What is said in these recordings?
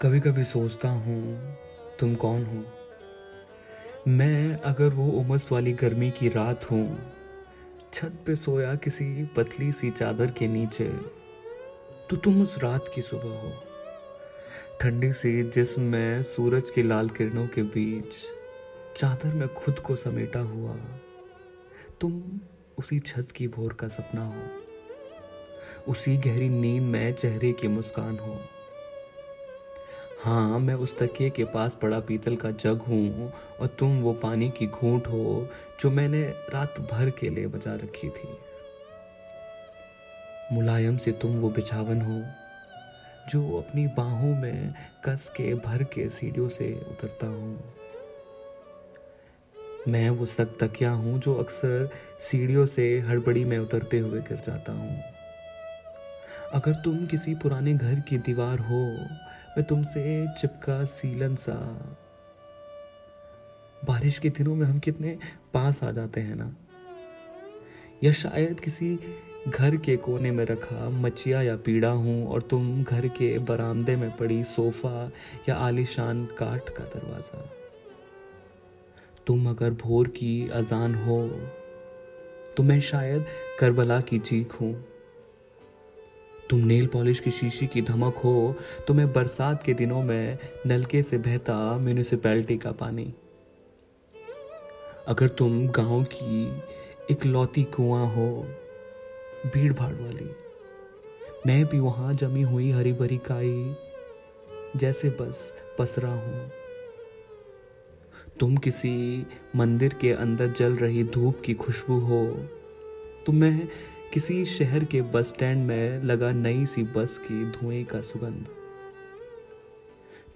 कभी कभी सोचता हूँ, तुम कौन हो? मैं अगर वो उमस वाली गर्मी की रात हूँ, छत पे सोया किसी पतली सी चादर के नीचे तो तुम उस रात की सुबह हो। ठंडी सी जिसम में सूरज की लाल किरणों के बीच चादर में खुद को समेटा हुआ, तुम उसी छत की भोर का सपना हो। उसी गहरी नींद में चेहरे की मुस्कान हो। हाँ मैं उस तकिए के पास पड़ा पीतल का जग हूँ और तुम वो पानी की घूंट हो जो मैंने रात भर के लिए बचा रखी थी। मुलायम से तुम वो बिछावन हो जो अपनी बाहों में कस के भर के सीढ़ियों से उतरता हूँ। मैं वो सख्त तकिया हूँ जो अक्सर सीढ़ियों से हड़बड़ी में उतरते हुए गिर जाता हूँ। अगर तुम किसी पुराने घर की दीवार हो मैं तुमसे चिपका सीलन सा। बारिश के दिनों में हम कितने पास आ जाते हैं ना। या शायद किसी घर के कोने में रखा मचिया या पीड़ा हूँ और तुम घर के बरामदे में पड़ी सोफा या आलीशान काठ का दरवाज़ा। तुम अगर भोर की अजान हो तो मैं शायद करबला की चीख हूँ। तुम नेल पॉलिश की शीशी की धमक हो तो मैं बरसात के दिनों में नलके से बहता म्यूनिसिपैलिटी का पानी। अगर तुम गाँव की एक लौती कुआँ हो भीड़ भाड़ वाली, मैं भी वहाँ जमी हुई हरी भरी काई, जैसे बस पसरा हूँ। तुम किसी मंदिर के अंदर जल रही धूप की खुशबू हो तो मैं किसी शहर के बस स्टैंड में लगा नई सी बस की धुएँ का सुगंध।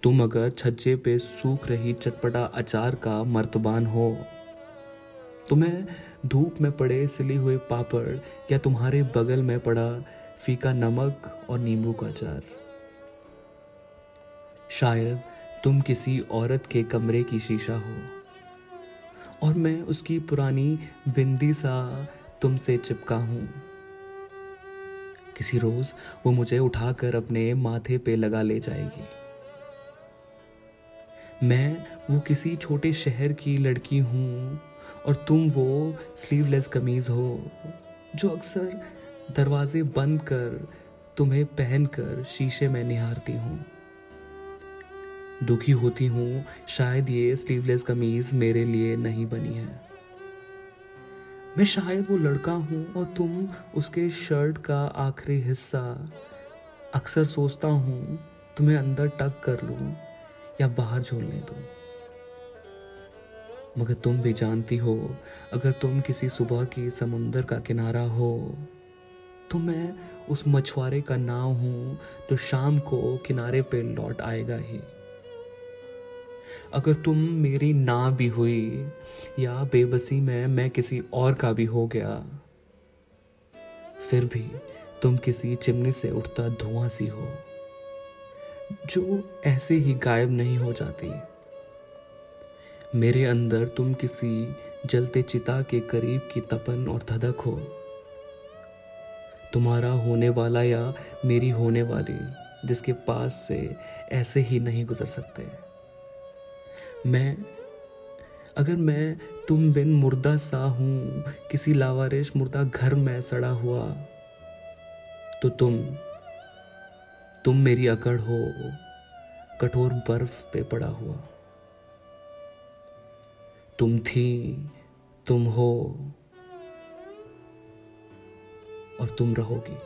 तुम अगर छज्जे पे सूख रही चटपटा अचार का मर्तबान हो तो मैं धूप में पड़े सिली हुए पापड़ या तुम्हारे बगल में पड़ा फीका नमक और नींबू का अचार। शायद तुम किसी औरत के कमरे की शीशा हो, और मैं उसकी पुरानी बिंदी सा तुमसे चिपका हूँ। किसी रोज वो मुझे उठाकर अपने माथे पे लगा ले जाएगी। मैं वो किसी छोटे शहर की लड़की हूँ और तुम वो स्लीवलेस कमीज हो, जो अक्सर दरवाजे बंद कर तुम्हें पहनकर शीशे में निहारती हूँ। दुखी होती हूँ, शायद ये स्लीवलेस कमीज मेरे लिए नहीं बनी है। मैं शायद वो लड़का हूँ और तुम उसके शर्ट का आखिरी हिस्सा। अक्सर सोचता हूँ, तुम्हें अंदर टक कर लूँ या बाहर झोलने दूँ। मगर तुम भी जानती हो, अगर तुम किसी सुबह की समुंदर का किनारा हो तो मैं उस मछुआरे का नाव हूँ जो शाम को किनारे पे लौट आएगा ही। अगर तुम मेरी ना भी हुई या बेबसी में मैं किसी और का भी हो गया, फिर भी तुम किसी चिमनी से उठता धुआँ सी हो, जो ऐसे ही गायब नहीं हो जाती। मेरे अंदर तुम किसी जलते चिता के करीब की तपन और धधक हो। तुम्हारा होने वाला या मेरी होने वाली, जिसके पास से ऐसे ही नहीं गुजर सकते। मैं, अगर मैं तुम बिन मुर्दा सा हूँ, किसी लावारिश मुर्दा घर में सड़ा हुआ तो तुम तुम मेरी अकड़ हो, कठोर बर्फ़ पे पड़ा हुआ। तुम थी, तुम हो, और तुम रहोगी।